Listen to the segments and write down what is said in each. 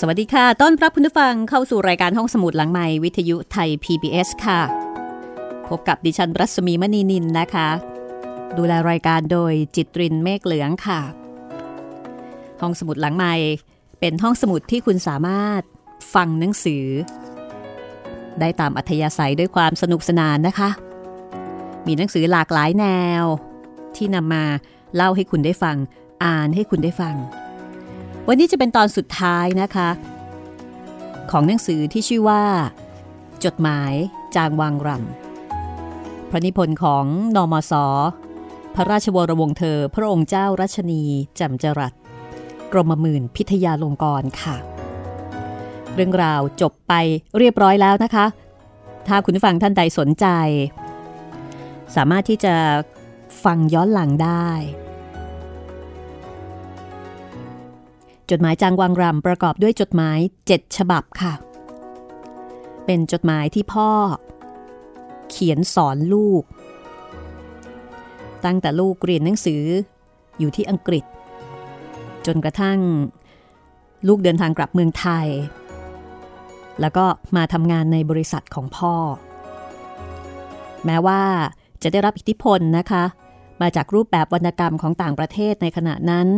สวัสดีค่ะ ต้อนรับคุณผู้ฟังเข้าสู่รายการห้องสมุดหลังใหม่วิทยุไทย PBS ค่ะ พบกับดิฉันรัศมีมณีนินนะคะ ดูแลรายการโดยจิตรินเมฆเหลืองค่ะ ห้องสมุดหลังใหม่เป็นห้องสมุดที่คุณสามารถฟังหนังสือ ได้ตามอัธยาศัยด้วยความสนุกสนานนะคะ มีหนังสือหลากหลายแนว ที่นำมาเล่าให้คุณได้ฟัง อ่านให้คุณได้ฟัง วันนี้จะเป็นตอนสุดท้ายนะคะของหนังสือที่ชื่อว่า จดหมายจางวังรำพระนิพนธ์ของนอมศพระราชวรวงเธอ พระองค์เจ้ารัชนีจำจรัสกรมมื่นพิทยาลงกรค่ะ เรื่องราวจบไปเรียบร้อยแล้วนะคะ ถ้าคุณฟังท่านใดสนใจ สามารถที่จะฟังย้อนหลังได้ จดหมายจางวังรำประกอบด้วยจดหมายเจ็ดฉบับค่ะ เป็นจดหมายที่พ่อ เขียนสอนลูก ตั้งแต่ลูกเรียนหนังสืออยู่ที่อังกฤษ จนกระทั่ง ลูกเดินทางกลับเมืองไทย แล้วก็มาทำงานในบริษัทของพ่อ แม้ว่าจะได้รับอิทธิพลนะคะ มาจากรูปแบบวรรณกรรมของต่างประเทศในขณะนั้น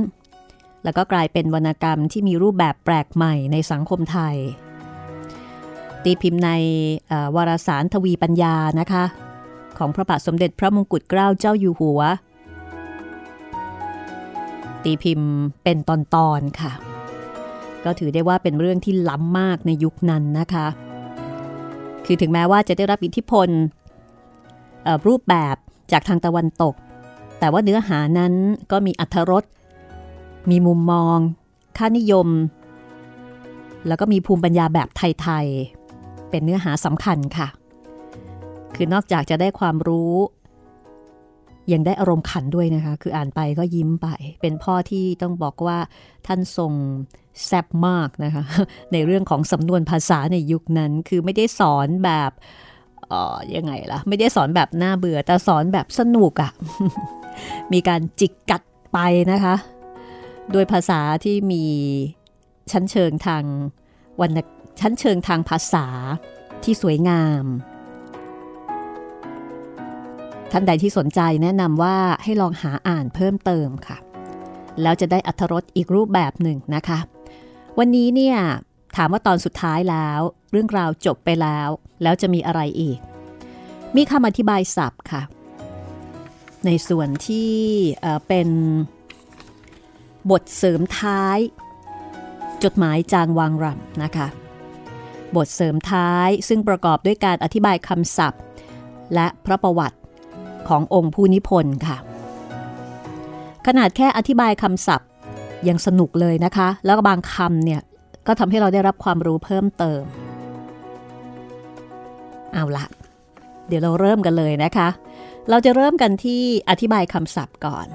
แล้วก็กลายเป็นวรรณกรรมที่มีรูปแบบแปลกใหม่ในสังคมไทย ตีพิมพ์ในวารสารทวีปัญญานะคะ ของพระบาทสมเด็จพระมงกุฎเกล้าเจ้าอยู่หัว ตีพิมพ์เป็นตอนๆค่ะ ก็ถือได้ว่าเป็นเรื่องที่ล้ำมากในยุคนั้นนะคะ คือถึงแม้ว่าจะได้รับอิทธิพลรูปแบบจากทางตะวันตก แต่ว่าเนื้อหานั้นก็มีอัธรส มีมุมมอง ค่านิยม แล้วก็มีภูมิปัญญาแบบไทยๆ เป็นเนื้อหาสำคัญค่ะ คือนอกจากจะได้ความรู้ ยังได้อารมณ์ขันด้วยนะคะ คืออ่านไปก็ยิ้มไป เป็นพ่อที่ต้องบอกว่าท่านทรงแซบมากนะคะ ในเรื่องของสำนวนภาษาในยุคนั้น คือไม่ได้สอนแบบออยังไงล่ะ ไม่ได้สอนแบบน่าเบื่อ แต่สอนแบบสนุกอะ่ะ มีการจิกกัดไปนะคะ ด้วยภาษาที่มีชั้นเชิงทางวรรณชั้นเชิงทางภาษาที่สวยงาม ท่านใดที่สนใจแนะนำว่าให้ลองหาอ่านเพิ่มเติมค่ะ แล้วจะได้อัธรสอีกรูปแบบหนึ่งนะคะ วันนี้เนี่ยถามว่าตอนสุดท้ายแล้ว เรื่องราวจบไปแล้ว แล้วจะมีอะไรอีก มีคำอธิบายศัพท์ค่ะ ในส่วนที่เป็น บทเสริมท้าย จดหมายจางวางรำนะคะ บทเสริมท้ายซึ่งประกอบด้วยการอธิบายคำศัพท์ และพระประวัติขององค์ผู้นิพนธ์ค่ะ ขนาดแค่อธิบายคำศัพท์ยังสนุกเลยนะคะ แล้วก็บางคำเนี่ยก็ทำให้เราได้รับความรู้เพิ่มเติม เอาละเดี๋ยวเราเริ่มกันเลยนะคะ เราจะเริ่มกันที่อธิบายคำศัพท์ก่อน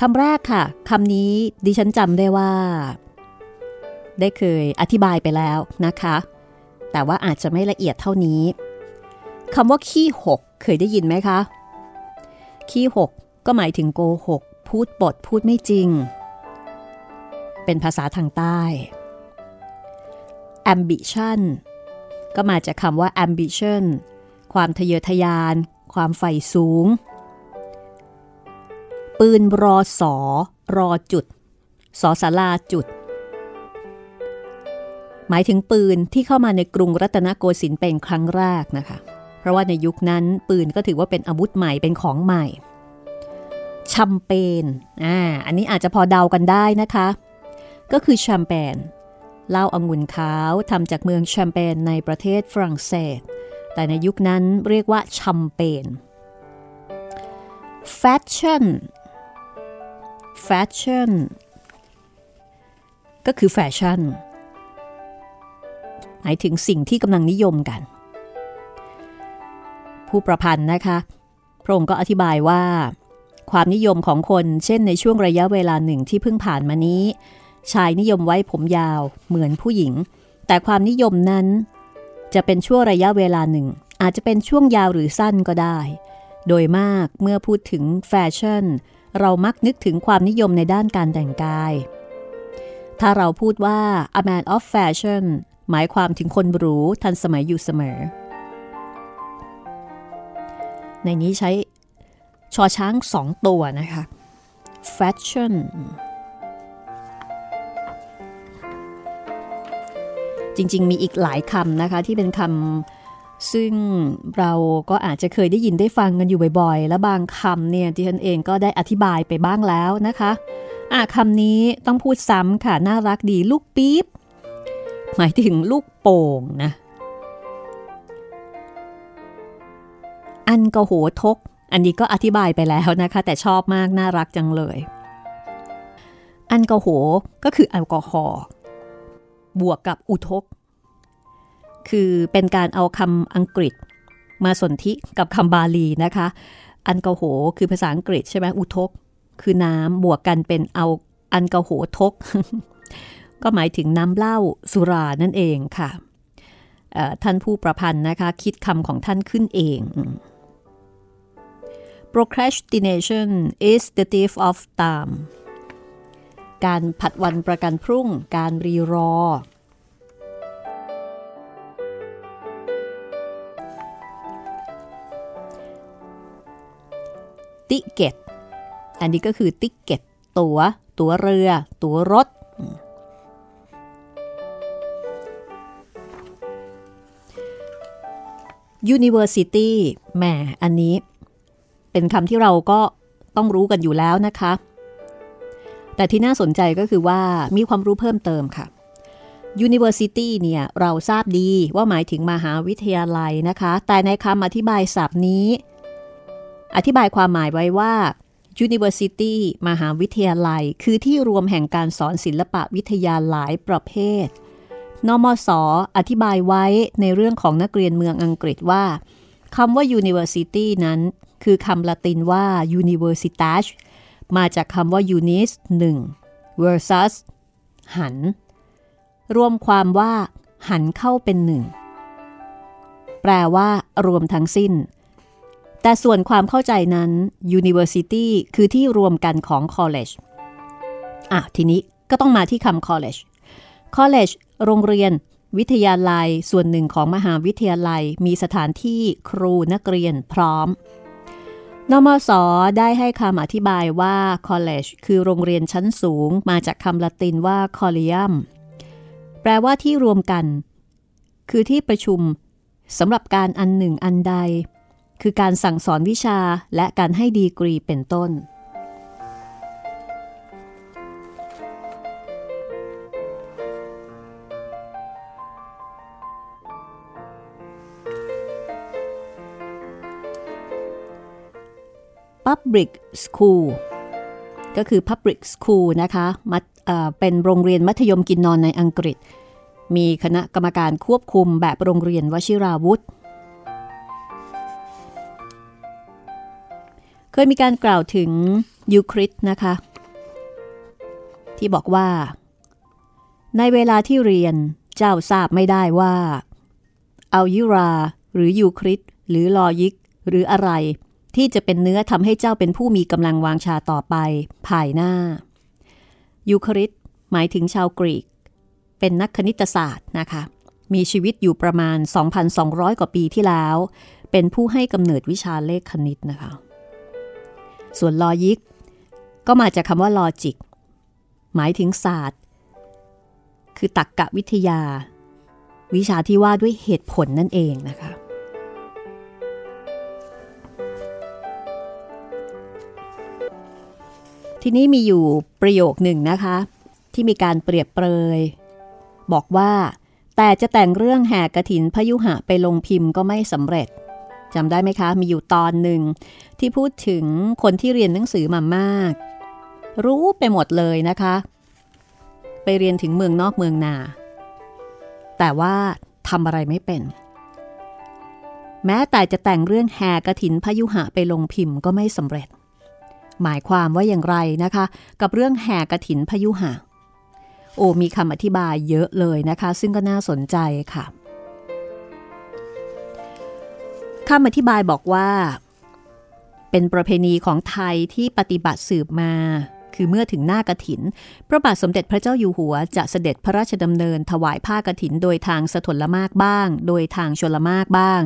คำแรกค่ะคำนี้ดิฉันจำได้ว่า ได้เคยอธิบายไปแล้วนะคะ แต่ว่าอาจจะไม่ละเอียดเท่านี้คำว่าขี้หกเคยได้ยินไหมคะ ขี้หกก็หมายถึงโกหก พูดปดพูดไม่จริง เป็นภาษาทางใต้ ambition ก็มาจากคำว่า ambition ความทะเยอทะยาน ความใฝ่สูง ปืนรอสอรอจุด สอสาราจุด หมายถึงปืนที่เข้ามาในกรุงรัตนโกสินทร์เป็นครั้งแรกนะคะ เพราะว่าในยุคนั้นปืนก็ถือว่าเป็นอาวุธใหม่เป็นของใหม่แชมเปญอ่าอันนี้อาจจะพอเดากันได้นะคะ ก็คือแชมเปญเหล้าองุ่นขาวทำจากเมืองแชมเปญในประเทศฝรั่งเศส แต่ในยุคนั้นเรียกว่าแชมเปญแฟชั่น แฟชั่นก็คือแฟชั่น หมายถึงสิ่งที่กำลังนิยมกัน ผู้ประพันธ์นะคะพระองค์ก็อธิบายว่า ความนิยมของคนเช่นในช่วงระยะเวลาหนึ่งที่เพิ่งผ่านมานี้ ชายนิยมไว้ผมยาวเหมือนผู้หญิง แต่ความนิยมนั้น จะเป็นช่วงระยะเวลาหนึ่ง อาจจะเป็นช่วงยาวหรือสั้นก็ได้ โดยมากเมื่อพูดถึงแฟชั่น เรามักนึกถึงความนิยมในด้านการแต่งกาย ถ้าเราพูดว่า a man of fashion หมายความถึงคนหรูทันสมัยอยู่เสมอ ในนี้ใช้ชอช้างสองตัวนะคะ fashion จริง ๆ มีอีกหลายคำนะคะที่เป็นคำ ซึ่งเราก็อาจจะเคยได้ยินได้ฟังกันอยู่บ่อยๆ และบางคำเนี่ยที่ฉันเองก็ได้อธิบายไปบ้างแล้วนะคะอะคำนี้ต้องพูดซ้ำค่ะ น่ารักดีลูกปี๊บ หมายถึงลูกโป่งนะ อันกโหทก อันนี้ก็อธิบายไปแล้วนะคะ แต่ชอบมาก น่ารักจังเลย อันกโหก็คือแอลกอฮอล์บวกกับอุทก คือเป็นการเอาคำอังกฤษมาสนธิกับคำบาลีนะคะ อันกโหคือภาษาอังกฤษใช่ไหมอุทก คือน้ำบวกกันเป็นเอาอันกโหทก ก็หมายถึงน้ำเหล้าสุรานั่นเองค่ะท่านผู้ประพันธ์นะคะ คิดคำของท่านขึ้นเอง procrastination is the thief of time การผัดวันประกันพรุ่ง การรีรอ ติเกต อันนี้ก็คือติเกตตัวตัวเรือ ตัวรถ University แหมอันนี้ เป็นคำที่เราก็ต้องรู้กันอยู่แล้วนะคะ แต่ที่น่าสนใจก็คือว่ามีความรู้เพิ่มเติมค่ะ University เนี่ยเราทราบดีว่าหมายถึงมหาวิทยาลัยนะคะ แต่ในคำอธิบายศัพท์นี้ อธิบายความหมายไว้ว่า University มหาวิทยาลัย คือที่รวมแห่งการสอนศิลปะวิทยาหลายประเภท นมสออธิบายไว้ในเรื่องของนักเรียนเมืองอังกฤษว่าคำว่า University นั้น คือคำละตินว่า universitas มาจากคำว่า unis 1 versus หัน รวมความว่า หันเข้าเป็นหนึ่ง แปลว่ารวมทั้งสิ้น แต่ส่วนความเข้าใจนั้น university คือที่รวมกันของ college อะทีนี้ก็ต้องมาที่คำ college college โรงเรียน วิทยาลัย ส่วนหนึ่งของมหาวิทยาลัย มีสถานที่ครูนักเรียนพร้อม นมสได้ให้คำอธิบายว่า college คือโรงเรียนชั้นสูง มาจากคำละตินว่า collegium แปลว่าที่รวมกัน คือที่ประชุมสำหรับการอันหนึ่งอันใด คือการสั่งสอนวิชาและการให้ดีกรีเป็นต้น Public School ก็คือ Public School นะคะเป็นโรงเรียนมัธยมกินนอนในอังกฤษ มีคณะกรรมการควบคุมแบบโรงเรียนวชิราวุธ ยมีการกล่าวถึงยูคริตนะคะ ที่บอกว่า ในเวลาที่เรียนเจ้าทราบไม่ได้ว่าอัลยุรา หรือยูคริตหรือลอยิก หรืออะไร ที่จะเป็นเนื้อทำให้เจ้าเป็นผู้มีกำลังวางชาต่อไป ภายหน้า ยูคริตหมายถึงชาวกรีก เป็นนักคณิตศาสตร์นะคะ มีชีวิตอยู่ประมาณ 2,200 กว่าปีที่แล้ว เป็นผู้ให้กำเนิดวิชาเลขคณิตนะคะ ส่วนลอยิก ก็มาจากคำว่าลอจิก หมายถึงศาสตร์ คือตักกะวิทยา วิชาที่ว่าด้วยเหตุผลนั่นเองนะคะ ทีนี้มีอยู่ประโยคหนึ่งนะคะ ที่มีการเปรียบเปรย บอกว่าแต่จะแต่งเรื่องแห่กระถินพยุหะไปลงพิมพ์ก็ไม่สำเร็จ จำได้ไหมคะ มีอยู่ตอนหนึ่ง ที่พูดถึงคนที่เรียนหนังสือมามาก รู้ไปหมดเลยนะคะ ไปเรียนถึงเมืองนอกเมืองนา แต่ว่าทำอะไรไม่เป็น แม้แต่จะแต่งเรื่องแห่กระถินพยุหะไปลงพิมพ์ก็ไม่สำเร็จ หมายความว่าอย่างไรนะคะ กับเรื่องแห่กระถินพยุหะโอ้มีคำอธิบายเยอะเลยนะคะ ซึ่งก็น่าสนใจค่ะ คำอธิบายบอกว่า เป็นประเพณีของไทยที่ปฏิบัติสืบมา คือเมื่อถึงหน้ากระถิน พระบาทสมเด็จพระเจ้าอยู่หัว จะเสด็จพระราชดำเนินถวายผ้ากระถินโดยทางสถลมากบ้าง โดยทางชลมากบ้าง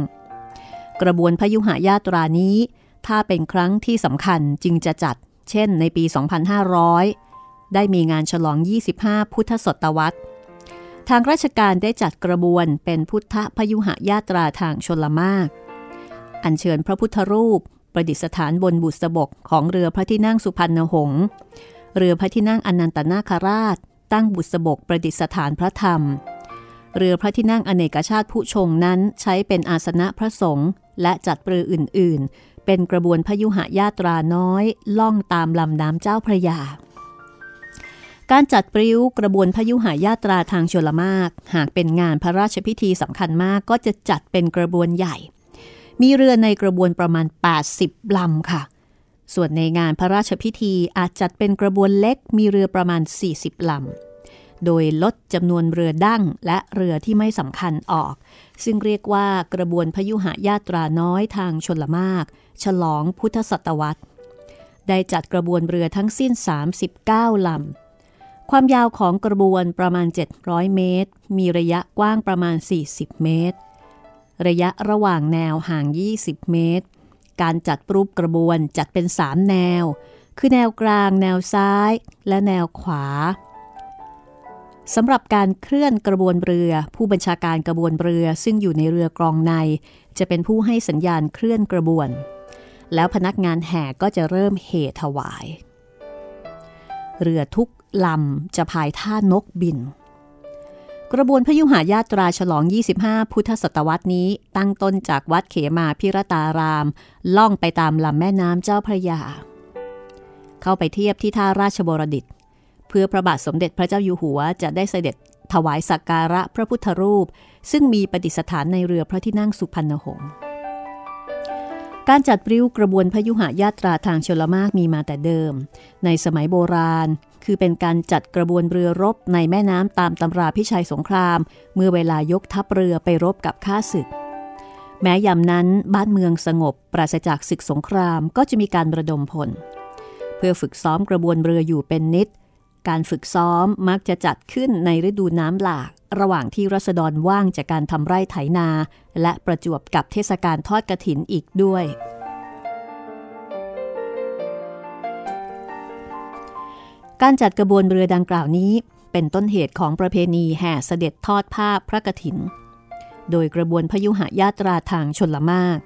กระบวนพยุหายาตรานี้ ถ้าเป็นครั้งที่สำคัญจึงจะจัด เช่น ในปี 2500 ได้มีงานฉลอง 25 พุทธศตวรรษทางราชการได้จัดกระบวนเป็นพุทธพยุหญาตราทางชลมาก อัญเชิญพระพุทธรูป ประดิษฐานบนบุษบกของเรือพระที่นั่งสุพรรณหงษ์เรือพระที่นั่งอนันตนาคราช ตั้งบุษบกประดิษฐานพระธรรม เรือพระที่นั่งอเนกชาติผู้ชงนั้นใช้เป็นอาสนะพระสงฆ์และจัดเรืออื่น ๆ เป็นกระบวนพยุหญาตราน้อยล่องตามลำน้ำเจ้าพระยา การจัดปริ้วกระบวนพยุหญาตราทางชลมาก หากเป็นงานพระราชพิธีสำคัญมากก็จะจัดเป็นกระบวนใหญ่ มีเรือในกระบวนประมาณ 80ลำค่ะ ส่วนในงานพระราชพิธีอาจจัดเป็นกระบวนเล็กมีเรือประมาณ 40ลำ โดยลดจำนวนเรือดั้งและเรือที่ไม่สำคัญออก ซึ่งเรียกว่ากระบวนพยุหญาตราน้อยทางชนละมาก ฉลองพุทธศตวรรษ ได้จัดกระบวนเรือทั้งสิ้น 39ลำความยาวของกระบวนประมาณ 700 เมตร มีระยะกว้างประมาณ 40 เมตร ระยะระหว่างแนวห่าง 20 เมตร การจัดรูปกระบวนจัดเป็น 3 แนว คือแนวกลาง แนวซ้าย และแนวขวาสำหรับการเคลื่อนกระบวนเรือ ผู้บัญชาการกระบวนเรือซึ่งอยู่ในเรือกรองใน จะเป็นผู้ให้สัญญาณเคลื่อนกระบวน แล้วพนักงานแห่ก็จะเริ่มเหถวาย เรือทุกลำจะพายท่านกบิน กระบวนพยุหายาตราฉลอง 25 พุทธศตวรรษนี้ ตั้งต้นจากวัดเขมาพิรตาราม ล่องไปตามลำแม่น้ำเจ้าพระยา เข้าไปเทียบที่ท่าราชบรดิต เพื่อพระบาทสมเด็จพระเจ้าอยู่หัวจะได้เสด็จถวายสักการะพระพุทธรูป ซึ่งมีประดิษฐานในเรือพระที่นั่งสุพรรณหงษ์การจัดปริ้วกระบวนพยุหญาตราทางชลมากมีมาแต่เดิม ในสมัยโบราณ คือเป็นการจัดกระบวนเรือรบในแม่น้ำตามตำราพิชัยสงคราม เมื่อเวลายกทัพเรือไปรบกับข้าศึก แม้ยามนั้นบ้านเมืองสงบปราศจากศึกสงครามก็จะมีการระดมพล เพื่อฝึกซ้อมกระบวนเรืออยู่เป็นนิด การฝึกซ้อมมักจะจัดขึ้นในฤดูน้ำหลาก ระหว่างที่รัษฎรว่างจากการทำไร่ไถนา และประจวบกับเทศกาลทอดกระถินอีกด้วย การจัดกระบวนเรือดังกล่าวนี้ เป็นต้นเหตุของประเพณีแห่เสด็จทอดผ้าพระกฐิน โดยกระบวนพยุหยาตราทางชนละมาก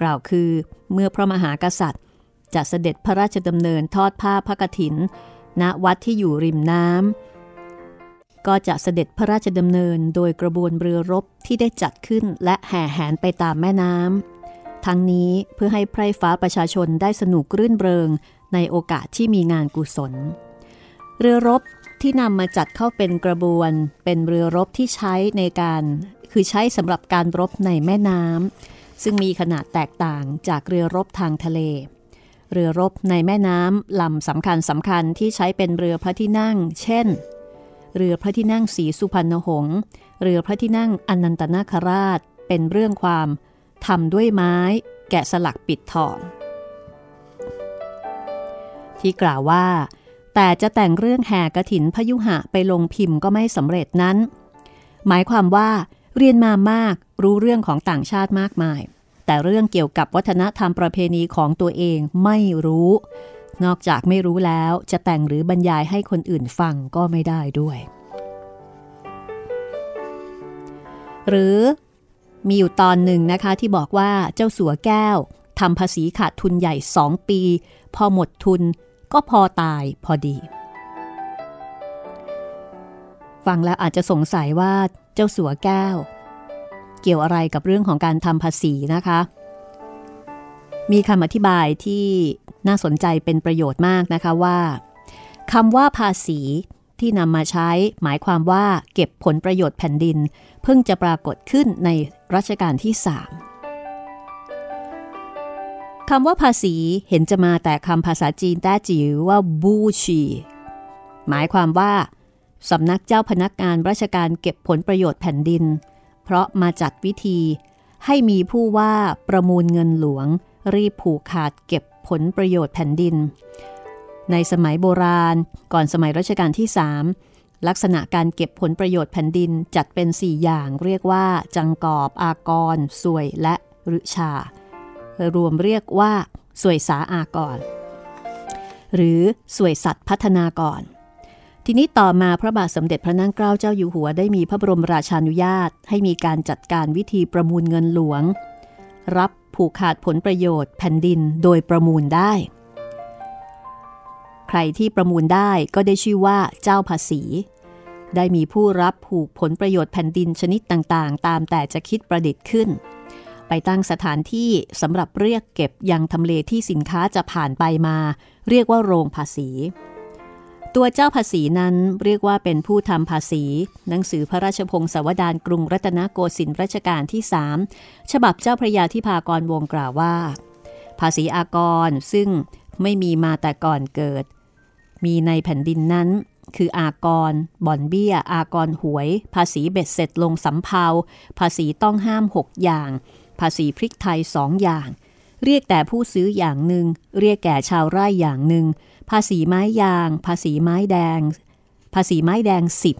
กล่าวคือเมื่อพระมหากษัตริย์ จะเสด็จพระราชดำเนินทอดผ้าพระกฐิน ณวัดที่อยู่ริมน้ำก็จะเสด็จพระราชดำเนินโดยกระบวนเรือรบที่ได้จัดขึ้นและแห่แหนไปตามแม่น้ำทั้งนี้เพื่อให้ไพร่ฟ้าประชาชนได้สนุกรื่นเริง ในโอกาสที่มีงานกุศล เรือรบที่นำมาจัดเข้าเป็นกระบวน เป็นเรือรบที่ใช้ในการคือใช้สำหรับการรบในแม่น้ำซึ่งมีขนาดแตกต่างจากเรือรบทางทะเล เรือรบในแม่น้ำลำสำคัญสำคัญที่ใช้เป็นเรือพระที่นั่ง เช่น เรือพระที่นั่งสีสุพรรณหงษ์เรือพระที่นั่งอนันตนาคราช เป็นเรื่องความทำด้วยไม้ แกะสลักปิดทอง ที่กล่าวว่า แต่จะแต่งเรื่องแห่กระถินพยุหะไปลงพิมพ์ก็ไม่สำเร็จนั้น หมายความว่า เรียนมามากรู้เรื่องของต่างชาติมากมาย แต่เรื่องเกี่ยวกับวัฒนธรรมประเพณีของตัวเองไม่รู้ นอกจากไม่รู้แล้วจะแต่งหรือบรรยายให้คนอื่นฟังก็ไม่ได้ด้วย หรือมีอยู่ตอนหนึ่งนะคะที่บอกว่าเจ้าสัวแก้วทำภาษีขาดทุนใหญ่สองปี พอหมดทุน ก็พอตายพอดี ฟังแล้วอาจจะสงสัยว่าเจ้าสัวแก้ว เกี่ยวอะไรกับเรื่องของการทำภาษีนะคะ มีคำอธิบายที่น่าสนใจเป็นประโยชน์มากนะคะว่าคำว่าภาษีที่นำมาใช้หมายความว่าเก็บผลประโยชน์แผ่นดิน เพิ่งจะปรากฏขึ้นในรัชกาลที่สาม คำว่าภาษีเห็นจะมาแต่คำภาษาจีนแต้จิ๋วว่าบูชีหมายความว่าสำนักเจ้าพนักงานราชการเก็บผลประโยชน์แผ่นดิน เพราะมาจัดวิธีให้มีผู้ว่าประมูลเงินหลวง รีบผูกขาดเก็บผลประโยชน์แผ่นดิน ในสมัยโบราณ ก่อนสมัยรัชกาลที่สลักษณะการเก็บผลประโยชน์แผ่นดินจัดเป็น 4 อย่างเรียกว่า จังกอบ อากร สวยและฤชา รวมเรียกว่าสวยสาอากร หรือสวยสัตว์พัฒนากร ทีนี้ต่อมาพระบาทสมเด็จพระนั่งเกล้าเจ้าอยู่หัวได้มีพระบรมราชานุญาต ให้มีการจัดการวิธีประมูลเงินหลวง รับผูกขาดผลประโยชน์แผ่นดินโดยประมูลได้ ใครที่ประมูลได้ก็ได้ชื่อว่าเจ้าภาษี ได้มีผู้รับผูกผลประโยชน์แผ่นดินชนิดต่างๆ ตามแต่จะคิดประดิษฐ์ขึ้น ไปตั้งสถานที่สำหรับเรียกเก็บยังทำเลที่สินค้าจะผ่านไปมา เรียกว่าโรงภาษี ตัวเจ้าภาษีนั้นเรียกว่าเป็นผู้ทำภาษี หนังสือพระราชพงศาวดารกรุงรัตนโกสินทร์รัชกาลที่สามฉบับเจ้าพระยาที่พากรวงกล่าวว่า ภาษีอากรซึ่งไม่มีมาแต่ก่อนเกิด มีในแผ่นดินนั้นคืออากร บ่อนเบี้ย อากรหวย ภาษีเบ็ดเสร็จลงสำเภา ภาษีต้องห้ามหกอย่าง ภาษีพริกไทยสองอย่าง เรียกแต่ผู้ซื้ออย่างหนึ่ง เรียกแก่ชาวไร่อย่างหนึ่ง ภาษีไม้ยาง ภาษีไม้แดง ภาษีไม้แดงสิบ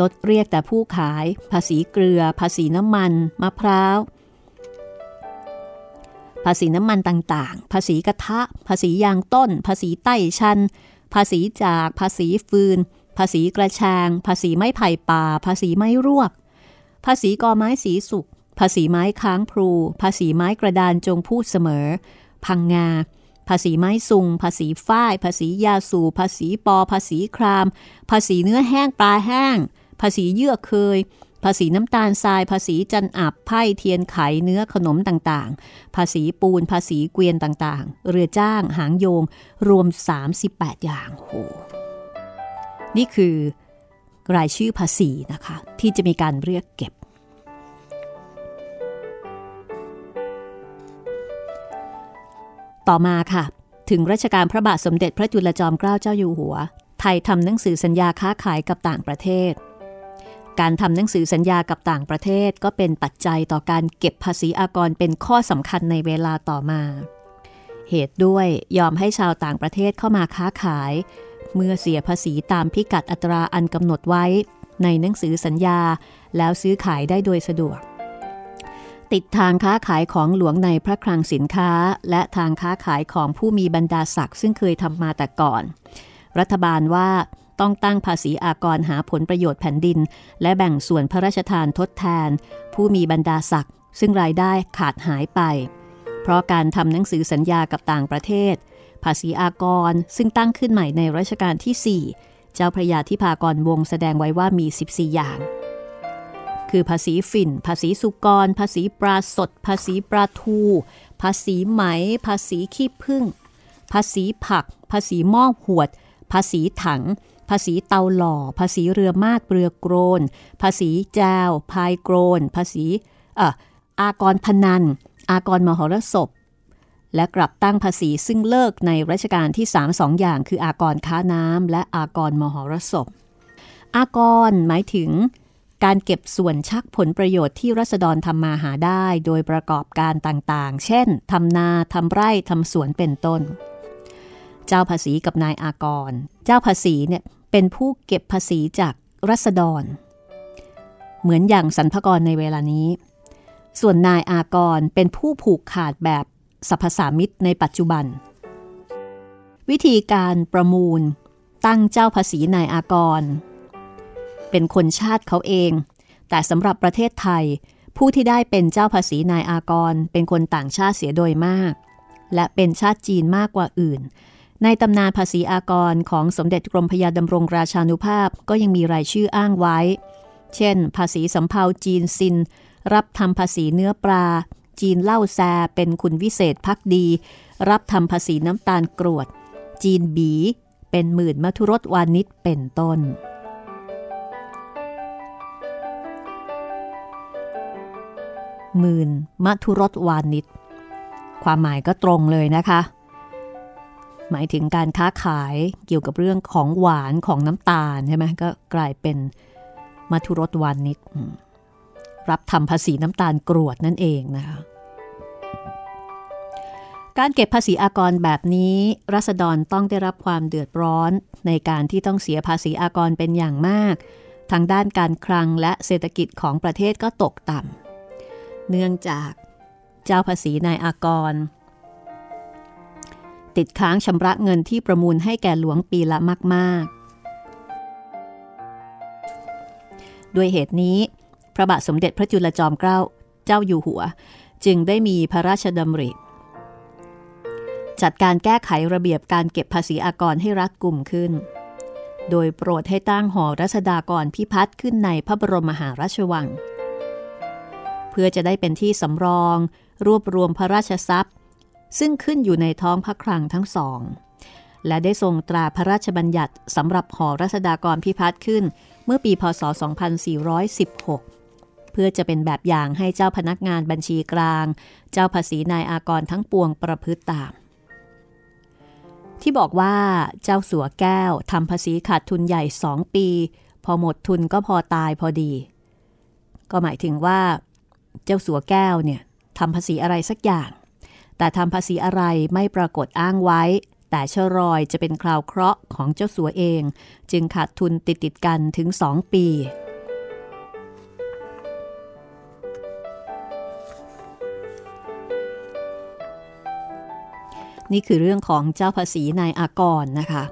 ลดเรียกแต่ผู้ขาย ภาษีเกลือ ภาษีน้ำมัน มะพร้าว ภาษีน้ำมันต่างๆ ภาษีกระทะ ภาษียางต้น ภาษีไต้ชัน ภาษีจาก ภาษีฟืน ภาษีกระชาง ภาษีไม้ไผ่ป่า ภาษีไม้รวก ภาษีกอไม้สีสุก ภาษีไม้ค้างพลู ภาษีไม้กระดานจงพูดเสมอ พังงา ภาษีไม้สุง ภาษีฝ้าย ภาษียาสูภาษีปอ ภาษีคราม ภาษีเนื้อแห้งปลาแห้ง ภาษีเยื่อเคย ภาษีน้ำตาลทราย ภาษีจันอับไพ่เทียนไข เนื้อขนมต่างๆ ภาษีปูน ภาษีเกวียนต่างๆ เรือจ้าง หางโยง รวม 38 อย่างโหนี่คือ รายชื่อภาษีนะคะ ที่จะมีการเรียกเก็บ ต่อมาค่ะ ถึงรัชกาลพระบาทสมเด็จพระจุลจอมเกล้าเจ้าอยู่หัว ไทยทำหนังสือสัญญาค้าขายกับต่างประเทศ การทำหนังสือสัญญากับต่างประเทศ ก็เป็นปัจจัยต่อการเก็บภาษีอากรเป็นข้อสำคัญในเวลาต่อมา เหตุด้วยยอมให้ชาวต่างประเทศเข้ามาค้าขาย เมื่อเสียภาษีตามพิกัดอัตราอันกำหนดไว้ ในหนังสือสัญญาแล้วซื้อขายได้โดยสะดวก ติดทางค้าขายของหลวงในพระคลังสินค้า และทางค้าขายของผู้มีบรรดาศักดิ์ซึ่งเคยทำมาแต่ก่อน รัฐบาลว่าต้องตั้งภาษีอากรหาผลประโยชน์แผ่นดิน และแบ่งส่วนพระราชทานทดแทน ผู้มีบรรดาศักดิ์ซึ่งรายได้ขาดหายไป เพราะการทำหนังสือสัญญากับต่างประเทศ ภาษีอากร ซึ่งตั้งขึ้นใหม่ในรัชกาลที่ 4 เจ้าพระยาทิพากรวงแสดงไว้ว่ามี 14 อย่าง คือภาษีฝิ่น ภาษีสุกร ภาษีปลาสด ภาษีปลาทู ภาษีไหม ภาษีขี้ผึ้ง ภาษีผัก ภาษีหม้อหวด ภาษีถัง ภาษีเตาหล่อ ภาษีเรือมาดเรือโกรน ภาษีแจวพายโกรน ภาษี เอ่อ อากรพนัน อากรมหรสพ และกลับตั้งภาษีซึ่งเลิกในรัชกาลที่ 3 2 อย่างคืออากรค้าน้ำและอากรมหรสพ อากรหมายถึง การเก็บส่วนชักผลประโยชน์ที่รัษฎรทำมาหาได้ โดยประกอบการต่างๆ เช่นทำนาทำไร่ทำสวนเป็นต้น เจ้าภาษีกับนายอากร เจ้าภาษีเนี่ยเป็นผู้เก็บภาษีจากรัษฎร เหมือนอย่างสรรพกรในเวลานี้ ส่วนนายอากรเป็นผู้ผูกขาดแบบ สรรพสามิตในปัจจุบัน วิธีการประมูล ตั้งเจ้าภาษีนายอากร เป็นคนชาติเขาเอง แต่สำหรับประเทศไทย ผู้ที่ได้เป็นเจ้าภาษีนายอากร เป็นคนต่างชาติเสียโดยมาก และเป็นชาติจีนมากกว่าอื่น ในตำนานภาษีอากรของสมเด็จกรมพยาดำรงราชานุภาพก็ยังมีรายชื่ออ้างไว้ เช่น ภาษีสำเภาจีนซิน รับทำภาษีเนื้อปลา จีนเล่าแซเป็นคุณวิเศษพักดี รับทำภาษีน้ำตาลกรวด จีนบี เป็นหมื่นมัทุรสวานิชเป็นต้น หมื่นมัทุรสวานิชความหมายก็ตรงเลยนะคะ หมายถึงการค้าขายเกี่ยวกับเรื่องของหวานของน้ำตาลใช่ไหมก็กลายเป็นมัทุรสวานิชรับทำภาษีน้ำตาลกรวดนั่นเองนะคะ การเก็บภาษีอากรแบบนี้รัษฎรต้องได้รับความเดือดร้อน ในการที่ต้องเสียภาษีอากรเป็นอย่างมาก ทางด้านการคลังและเศรษฐกิจของประเทศก็ตกต่ำเนื่องจากเจ้าภาษีนายอากร ติดค้างชำระเงินที่ประมูลให้แก่หลวงปีละมากๆ ด้วยเหตุนี้พระบาทสมเด็จพระจุลจอมเกล้าเจ้าอยู่หัว จึงได้มีพระราชดำริ จัดการแก้ไขระเบียบการเก็บภาษีอากรให้รัดกุมขึ้น โดยโปรดให้ตั้งหอรัศดากรพิพัฒน์ขึ้นในพระบรมมหาราชวัง เพื่อจะได้เป็นที่สำรอง รวบรวมพระราชทรัพย์ ซึ่งขึ้นอยู่ในท้องพระคลังทั้งสอง และได้ทรงตราพระราชบัญญัติสำหรับหอรัศดากรพิพัฒน์ขึ้น เมื่อปีพศ 2416พื่อจะเป็นแบบอย่างให้เจ้าพนักงานบัญชีกลาง เจ้าภาษีนายอากรทั้งปวงประพฤติตาม ที่บอกว่าเจ้าสัวแก้วทำภาษีขาดทุนใหญ่สองปี พอหมดทุนก็พอตายพอดี ก็หมายถึงว่า เจ้าสัวแก้วเนี่ยทำภาษีอะไรสักอย่าง แต่ทำภาษีอะไรไม่ปรากฏอ้างไว้ แต่เชรอยจะเป็นคราวเคราะห์ของเจ้าสัวเอง จึงขาดทุนติดติดกันถึงสองปี นี่คือเรื่องของเจ้าภาษีนายอากรนะคะ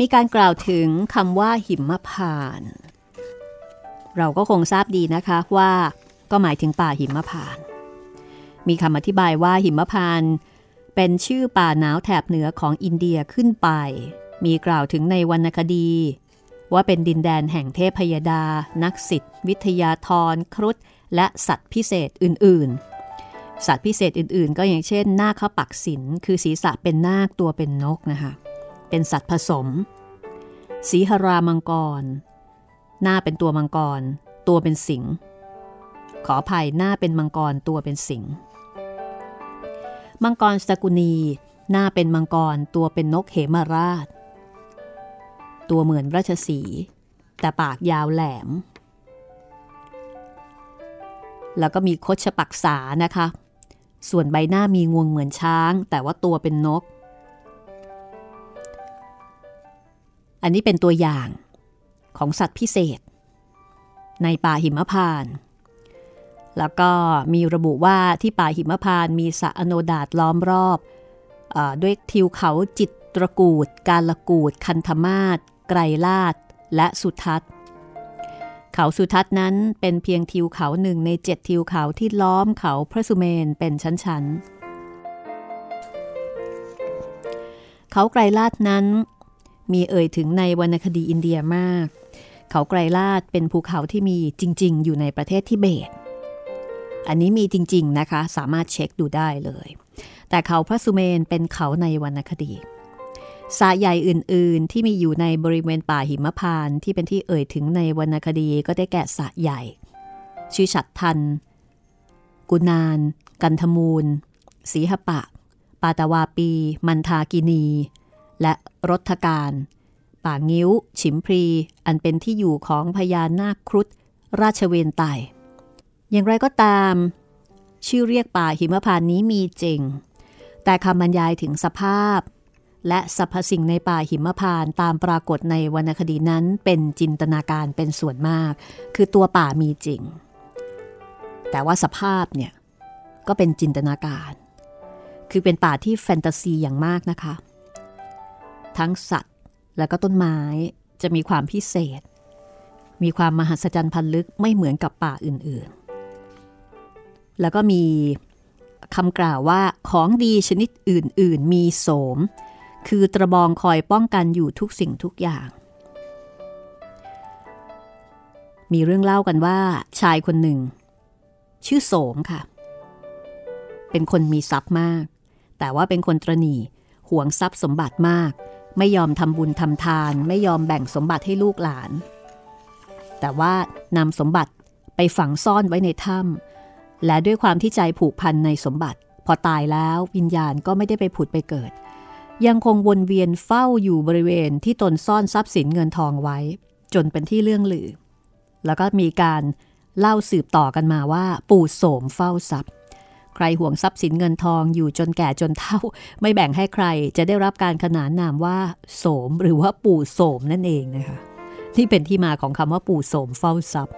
มีการกล่าวถึงคำว่าหิมพาน เราก็คงทราบดีนะคะว่าก็หมายถึงป่าหิมพาน มีคำอธิบายว่าหิมพานเป็นชื่อป่าหนาวแถบเหนือของอินเดียขึ้นไป มีกล่าวถึงในวรรณคดี ว่าเป็นดินแดนแห่งเทพยดา นักสิทธิวิทยาธรครุฑ และสัตว์พิเศษอื่น ๆ สัตว์พิเศษอื่น ๆ ก็อย่างเช่นนาคปักศิลคือศีรษะเป็นนาคตัวเป็นนกนะคะเป็นสัตว์ผสม สีหรามังกร หน้าเป็นตัวมังกร ตัวเป็นสิงขออภัยหน้าเป็นมังกรตัวเป็นสิง มังกรสกุณีหน้าเป็นมังกรตัวเป็นนกเหมราช ตัวเหมือนราชสี แต่ปากยาวแหลม แล้วก็มีคดชปักษานะคะ ส่วนใบหน้ามีงวงเหมือนช้าง แต่ว่าตัวเป็นนก อันนี้เป็นตัวอย่างของสัตว์พิเศษ ในป่าหิมพานต์แล้วก็มีระบุว่าที่ป่าหิมพานต์มีสระอโนดาตล้อมรอบอด้วยทิวเขาจิตตรกูด การละกูด คันธมาศไกรลาดและสุทัศน์ เขาสุทัศน์นั้นเป็นเพียงทิวเขาหนึ่งในเจ็ดทิวเขาที่ล้อมเขาพระสุเมนเป็นชั้นๆ เขาไกรลาดนั้น มีเอ่ยถึงในวรรณคดีอินเดียมาก เขาไกรลาดเป็นภูเขาที่มีจริง ๆ อยู่ในประเทศทิเบต อันนี้มีจริง ๆ นะคะ สามารถเช็คดูได้เลย แต่เขาพระสุเมนเป็นเขาในวรรณคดี สาใหญ่อื่น ๆ ที่มีอยู่ในบริเวณป่าหิมพานที่เป็นที่เอ่ยถึงในวรรณคดีก็ได้แก่สระใหญ่ ชื่อฉัดทัน กุนาน กันธมูล สีหปะ ปาตาวาปี มันทากินี และรถการ ป่างิ้ว ฉิมพรี อันเป็นที่อยู่ของพญานาคครุฑราชเวนไตอย่างไรก็ตาม ชื่อเรียกป่าหิมพานนี้มีจริง แต่คำบรรยายถึงสภาพ และสรรพสิ่งในป่าหิมพานตามปรากฏในวรรณคดีนั้นเป็นจินตนาการเป็นส่วนมาก คือตัวป่ามีจริง แต่ว่าสภาพเนี่ยก็เป็นจินตนาการ คือเป็นป่าที่แฟนตาซีอย่างมากนะคะ ทั้งสัตว์และก็ต้นไม้จะมีความพิเศษ มีความมหัศจรรย์พันลึกไม่เหมือนกับป่าอื่นๆ แล้วก็มีคำกล่าวว่าของดีชนิดอื่น ๆ มีโสม คือตะบองคอยป้องกันอยู่ทุกสิ่งทุกอย่าง มีเรื่องเล่ากันว่าชายคนหนึ่ง ชื่อโสมค่ะ เป็นคนมีทรัพย์มาก แต่ว่าเป็นคนตรณีห่วงทรัพย์สมบัติมาก ไม่ยอมทำบุญทำทาน ไม่ยอมแบ่งสมบัติให้ลูกหลาน แต่ว่านำสมบัติไปฝังซ่อนไว้ในถ้ำและด้วยความที่ใจผูกพันในสมบัติ พอตายแล้ววิญญาณก็ไม่ได้ไปผุดไปเกิด ยังคงวนเวียนเฝ้าอยู่บริเวณที่ตนซ่อนทรัพย์สินเงินทองไว้ จนเป็นที่เรื่องลือ แล้วก็มีการเล่าสืบต่อกันมาว่า ปู่โสมเฝ้าทรัพย์ ใครห่วงทรัพย์สินเงินทองอยู่จนแก่จนเฒ่า ไม่แบ่งให้ใครจะได้รับการขนานนามว่า โสมหรือว่าปู่โสมนั่นเองนะคะที่เป็นที่มาของคำว่าปู่โสมเฝ้าทรัพย์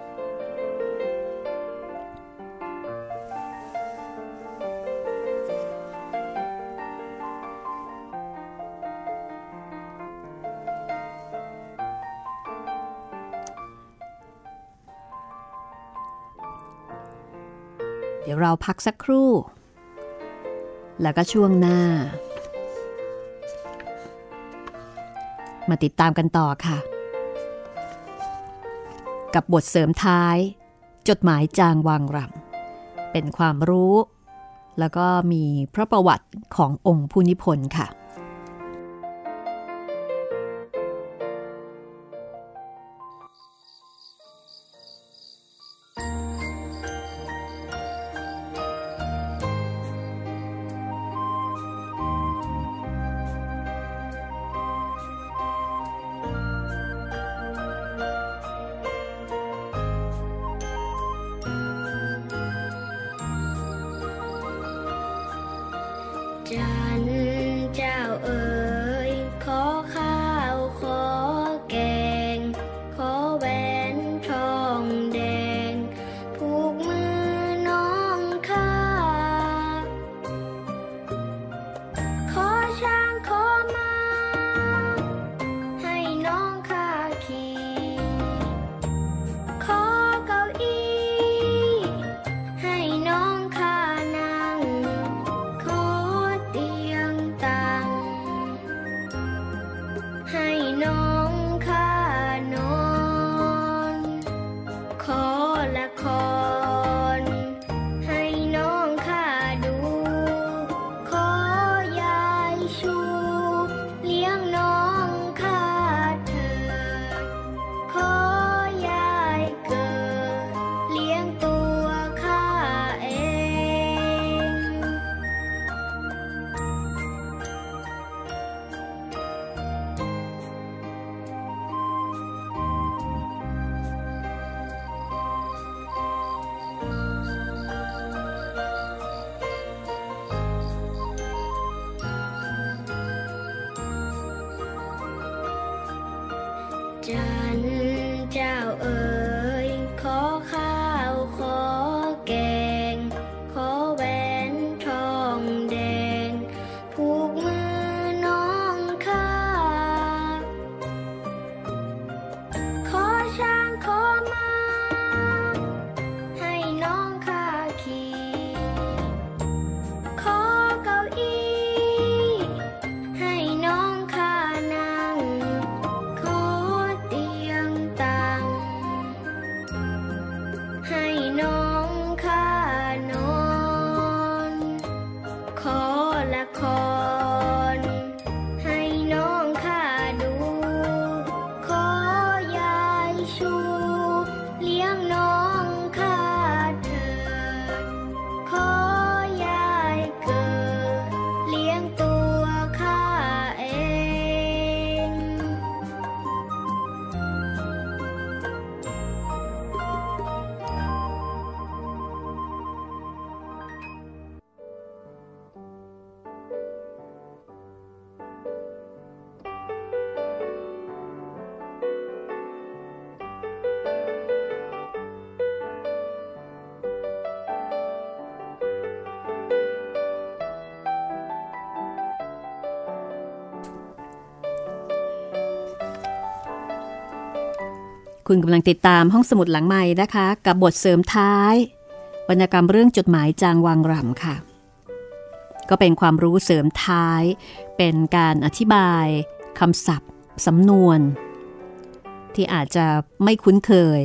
เดี๋ยวเราพักสักครู่ แล้วก็ช่วงหน้า มาติดตามกันต่อค่ะ กับบทเสริมท้าย จดหมายจางวางรำเป็นความรู้ แล้วก็มีพระประวัติขององค์ผู้นิพนธ์ค่ะ down. คุณกำลังติดตามห้องสมุดหลังใหม่นะคะ กับบทเสริมท้าย วรรณกรรมเรื่องจดหมายจางวังรำค่ะ ก็เป็นความรู้เสริมท้าย เป็นการอธิบายคำศัพท์สำนวน ที่อาจจะไม่คุ้นเคย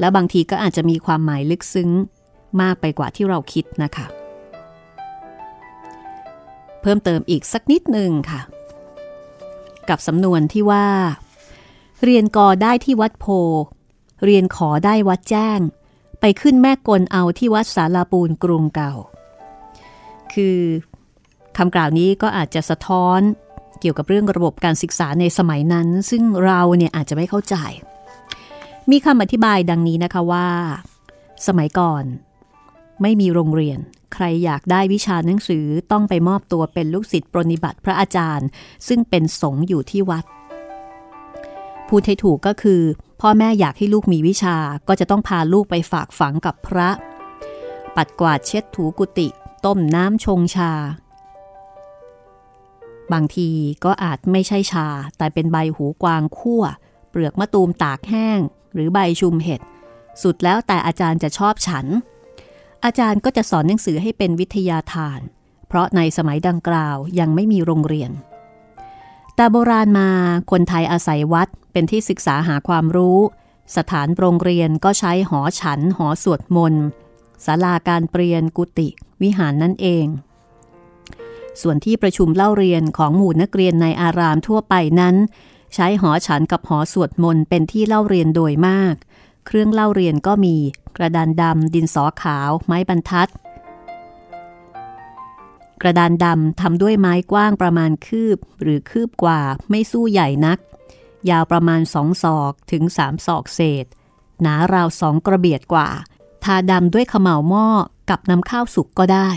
และบางทีก็อาจจะมีความหมายลึกซึ้งมากไปกว่าที่เราคิดนะคะ เพิ่มเติมอีกสักนิดหนึ่งค่ะ กับสำนวนที่ว่า เรียนกอได้ที่วัดโพ เรียนขอได้วัดแจ้ง ไปขึ้นแม่กลเอาที่วัดสาลาปูนกรุงเก่า คือคำกล่าวนี้ก็อาจจะสะท้อนเกี่ยวกับเรื่องระบบการศึกษาในสมัยนั้น ซึ่งเราเนี่ยอาจจะไม่เข้าใจ มีคำอธิบายดังนี้นะคะว่า สมัยก่อน ไม่มีโรงเรียน ใครอยากได้วิชาหนังสือต้องไปมอบตัวเป็นลูกศิษย์ปรนิบัติพระอาจารย์ ซึ่งเป็นสงฆ์อยู่ที่วัด พูดให้ถูกก็คือ พ่อแม่อยากให้ลูกมีวิชาก็จะต้องพาลูกไปฝากฝังกับพระ ปัดกวาดเช็ดถูกุฏิต้มน้ำชงชา บางทีก็อาจไม่ใช่ชา แต่เป็นใบหูกวางคั่ว เปลือกมะตูมตากแห้ง หรือใบชุมเห็ด สุดแล้วแต่อาจารย์จะชอบฉัน อาจารย์ก็จะสอนหนังสือให้เป็นวิทยาทาน เพราะในสมัยดังกล่าวยังไม่มีโรงเรียน แต่โบราณมาคนไทยอาศัยวัดเป็นที่ศึกษาหาความรู้ สถานโรงเรียนก็ใช้หอฉันหอสวดมนต์ศาลาการเปลี่ยนกุฏิวิหารนั่นเอง ส่วนที่ประชุมเล่าเรียนของหมู่นักเรียนในอารามทั่วไปนั้น ใช้หอฉันกับหอสวดมนต์เป็นที่เล่าเรียนโดยมาก เครื่องเล่าเรียนก็มี กระดานดำดินสอขาว ไม้บรรทัด กระดานดำทำด้วยไม้กว้างประมาณคืบ หรือคืบกว่าไม่สู้ใหญ่นัก ยาวประมาณสองศอกถึงสามศอกเศษ หนาราวสองกระเบียดกว่า ทาดำด้วยขมเหลาหม้อกับน้ำข้าวสุกก็ได้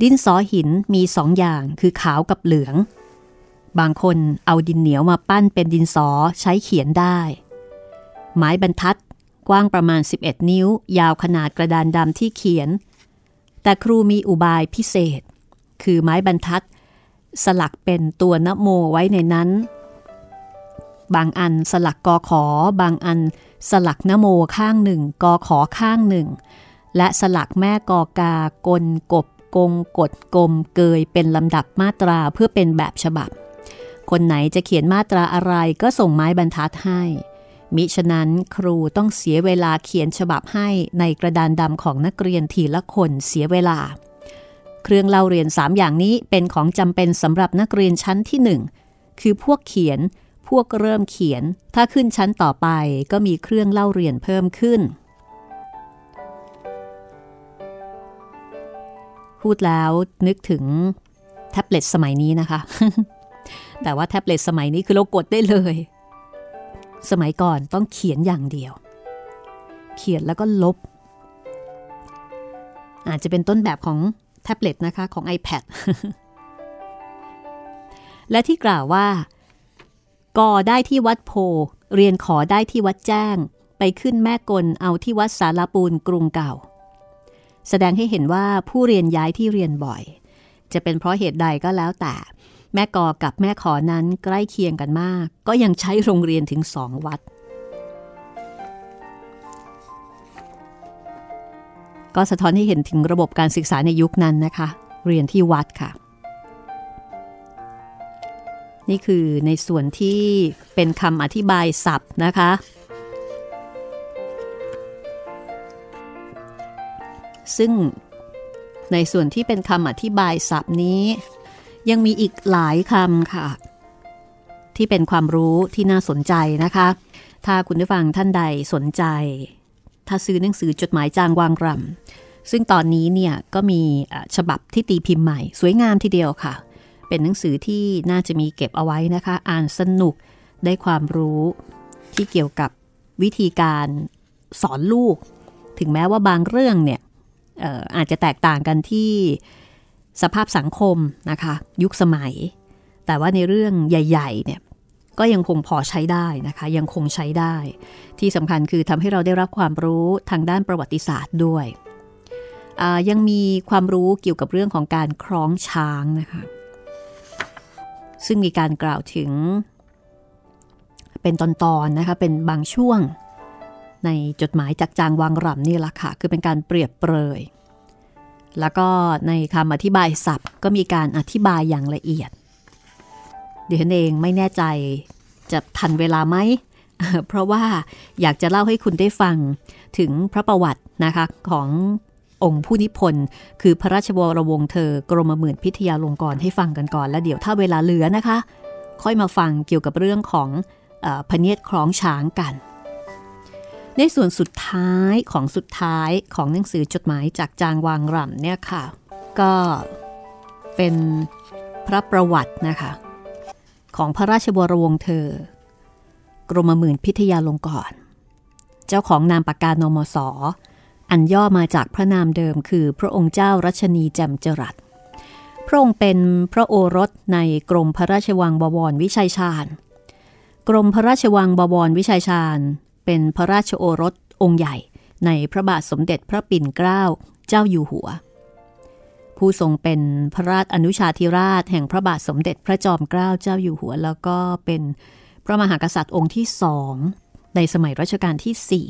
ดินสอหินมีสองอย่างคือขาวกับเหลือง บางคนเอาดินเหนียวมาปั้นเป็นดินสอใช้เขียนได้ ไม้บรรทัดกว้างประมาณ 11 นิ้ว ยาวขนาดกระดานดำที่เขียน แต่ครูมีอุบายพิเศษ คือไม้บรรทัด สลักเป็นตัวนโมไว้ในนั้น บางอันสลักกอขอบางอันสลักนโมข้างหนึ่งกอขอข้างหนึ่ง และสลักแม่กอกากลกบกงกดกลมเกยเป็นลำดับมาตราเพื่อเป็นแบบฉบับ คนไหนจะเขียนมาตราอะไรก็ส่งไม้บรรทัดให้ มิฉะนั้นครูต้องเสียเวลาเขียนฉบับให้ในกระดานดำของนักเรียนทีละคนเสียเวลา เครื่องเล่าเรียน3อย่างนี้เป็นของจำเป็นสำหรับนักเรียนชั้นที่1คือพวกเขียน พวกเริ่มเขียน ถ้าขึ้นชั้นต่อไปก็มีเครื่องเล่าเรียนเพิ่มขึ้น พูดแล้วนึกถึงแท็บเล็ตสมัยนี้นะคะ แต่ว่าแท็บเล็ตสมัยนี้คือเรากดได้เลย สมัยก่อนต้องเขียนอย่างเดียว เขียนแล้วก็ลบ อาจจะเป็นต้นแบบของแท็บเล็ตนะคะของ iPad และที่กล่าวว่าก่อได้ที่วัดโพ เรียนขอได้ที่วัดแจ้ง ไปขึ้นแม่กลเอาที่วัดสารปูนกรุงเก่า แสดงให้เห็นว่าผู้เรียนย้ายที่เรียนบ่อย จะเป็นเพราะเหตุใดก็แล้วแต่ แม่กอกับแม่ขอนั้นใกล้เคียงกันมาก ก็ยังใช้โรงเรียนถึงสองวัด ก็สะท้อนให้เห็นถึงระบบการศึกษาในยุคนั้นนะคะ เรียนที่วัดค่ะ นี่คือในส่วนที่เป็นคำอธิบายศัพท์นะคะซึ่งในส่วนที่เป็นคำอธิบายศัพท์นี้ ยังมีอีกหลายคำค่ะ ที่เป็นความรู้ที่น่าสนใจนะคะ ถ้าคุณผู้ฟังท่านใดสนใจ ถ้าซื้อหนังสือจดหมายจางวางรำซึ่งตอนนี้เนี่ยก็มีฉบับที่ตีพิมพ์ใหม่ สวยงามทีเดียวค่ะ เป็นหนังสือที่น่าจะมีเก็บเอาไว้นะคะ อ่านสนุกได้ความรู้ที่เกี่ยวกับวิธีการสอนลูก ถึงแม้ว่าบางเรื่องเนี่ยอาจจะแตกต่างกันที่ สภาพสังคมนะคะ ยุคสมัย แต่ว่าในเรื่องใหญ่ๆเนี่ยก็ยังคงพอใช้ได้นะคะ ยังคงใช้ได้ ที่สำคัญคือทำให้เราได้รับความรู้ทางด้านประวัติศาสตร์ด้วย ยังมีความรู้เกี่ยวกับเรื่องของการคล้องช้างนะคะ ซึ่งมีการกล่าวถึง เป็นตอนๆนนะคะเป็นบางช่วงในจดหมายจากจางวางรำนี่แหละค่ะ คือเป็นการเปรียบเปรย แล้วก็ในคำอธิบายศัพท์ ก็มีการอธิบายอย่างละเอียด เดี๋ยวนเองไม่แน่ใจจะทันเวลาไหม เพราะว่าอยากจะเล่าให้คุณได้ฟังถึงพระประวัตินะคะขององค์ผู้นิพนธ์คือพระราชวรวงศ์เธอกรมหมื่นพิทยาลงกรให้ฟังกันก่อน แล้วเดี๋ยวถ้าเวลาเหลือนะคะ ค่อยมาฟังเกี่ยวกับเรื่องของพเนียดคล้องช้างกัน ในส่วนสุดท้ายของสุดท้ายของหนังสือจดหมายจากจางวางรำเนี่ยค่ะ ก็เป็นพระประวัตินะคะ ของพระราชบวรวงศ์เธอ กรมหมื่นพิทยาลงกรเจ้าของนามปากกานมสอันย่อมาจากพระนามเดิมคือพระองค์เจ้ารัชนีแจ่มจรัสพระองค์เป็นพระโอรสในกรมพระราชวังบวรวิชัยชาญ กรมพระราชวังบวรวิชัยชาญ เป็นพระราชโอรสองค์ใหญ่ในพระบาทสมเด็จพระปิ่นเกล้าเจ้าอยู่หัว ผู้ทรงเป็นพระราชอนุชาธิราชแห่งพระบาทสมเด็จพระจอมเกล้าเจ้าอยู่หัว แล้วก็เป็นพระมหากษัตริย์องค์ที่สองในสมัยรัชกาลที่สี่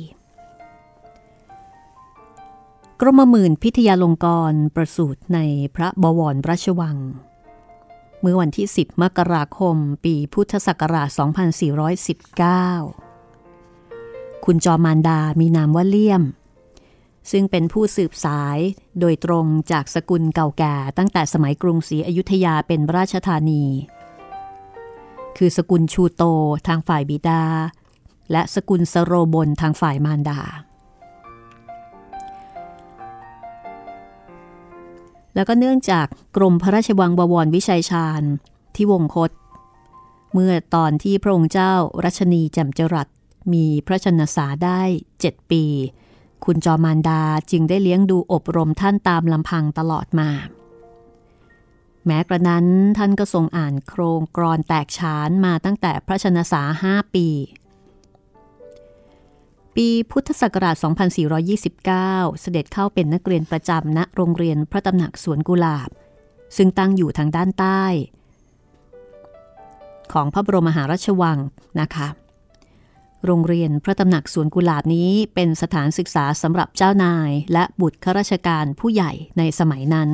กรมหมื่นพิทยาลงกรประสูติในพระบวรราชวัง เมื่อวันที่ 10 มกราคม ปีพุทธศักราช 2419 คุณจอมานดามีนามว่าเลี่ยม ซึ่งเป็นผู้สืบสายโดยตรงจากสกุลเก่าแก่ตั้งแต่สมัยกรุงศรีอยุธยาเป็นราชธานี คือสกุลชูโตทางฝ่ายบิดา และสกุลสโรบนทางฝ่ายมารดา แล้วก็เนื่องจากกรมพระราชวังบวรวิชัยชาญที่วงคต เมื่อตอนที่พระองค์เจ้ารัชนีแจ่มจรัส มีพระชนสาได้7ปี คุณจอมานดาจึงได้เลี้ยงดูอบรมท่านตามลำพังตลอดมา แม้กระนั้นท่านก็ทรงอ่านโครงกรอนแตกฉานมาตั้งแต่พระชนสาห้าปี ปีพุทธศักราช 2429 เสด็จเข้าเป็นนักเรียนประจำณโรงเรียนพระตำหนักสวนกุหลาบ ซึ่งตั้งอยู่ทางด้านใต้ของพระบรมมหาราชวังนะคะ โรงเรียนพระตำหนักสวนกุหลาบนี้เป็นสถานศึกษาสำหรับเจ้านาย และบุตรข้าราชการผู้ใหญ่ในสมัยนั้น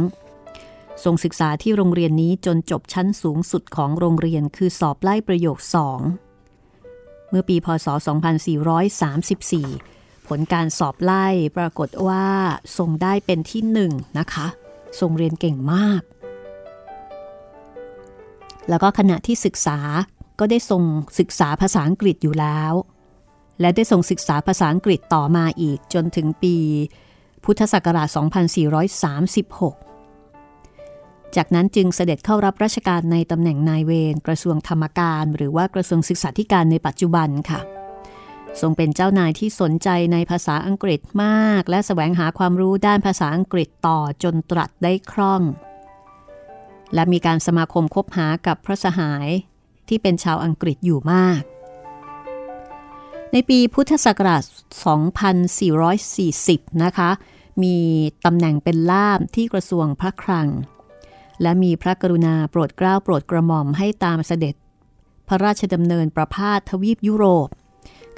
ทรงศึกษาที่โรงเรียนนี้จนจบชั้นสูงสุดของโรงเรียนคือสอบไล่ประโยคสองเมื่อปีพศ 2434 ผลการสอบไล่ปรากฏว่า ทรงได้เป็นที่หนึ่งนะคะ ทรงเรียนเก่งมาก แล้วก็ขณะที่ศึกษาก็ได้ทรงศึกษาภาษาอังกฤษอยู่แล้ว และได้ส่งศึกษาภาษาอังกฤษต่อมาอีกจนถึงปี พุทธศักราช 2436 จากนั้นจึงเสด็จเข้ารับราชการในตำแหน่งนายเวรกระทรวงธรรมการ หรือว่ากระทรวงศึกษาธิการในปัจจุบันค่ะ ทรงเป็นเจ้านายที่สนใจในภาษาอังกฤษมาก และสแสวงหาความรู้ด้านภาษาอังกฤษต่อจนตรัสได้คล่อง และมีการสมาคมคบหากับพระสหายที่เป็นชาวอังกฤษอยู่มาก ในปีพุทธศักราช 2440 นะคะ มีตำแหน่งเป็นล่ามที่กระทรวงพระคลัง และมีพระกรุณาโปรดเกล้าโปรดกระหม่อมให้ตามเสด็จ พระราชดำเนินประพาสทวีปยุโรป